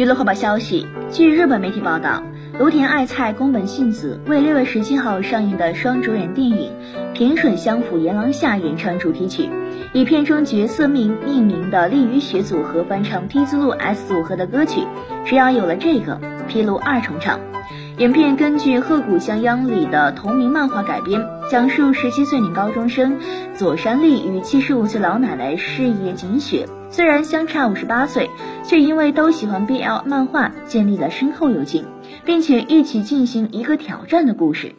娱乐快报消息，据日本媒体报道，芦田爱菜、宫本信子为六月十七号上映的双主演电影《平水相府阎王下》演唱主题曲，以片中角色名命名的利于学组合翻唱 T 字路 S 组合的歌曲。只要有了这个，披露二重唱。影片根据《鹤谷乡央》里的同名漫画改编，讲述十七岁女高中生佐山丽与七十五岁老奶奶事业景雪，虽然相差五十八岁，却因为都喜欢 BL 漫画，建立了深厚友情，并且一起进行一个挑战的故事。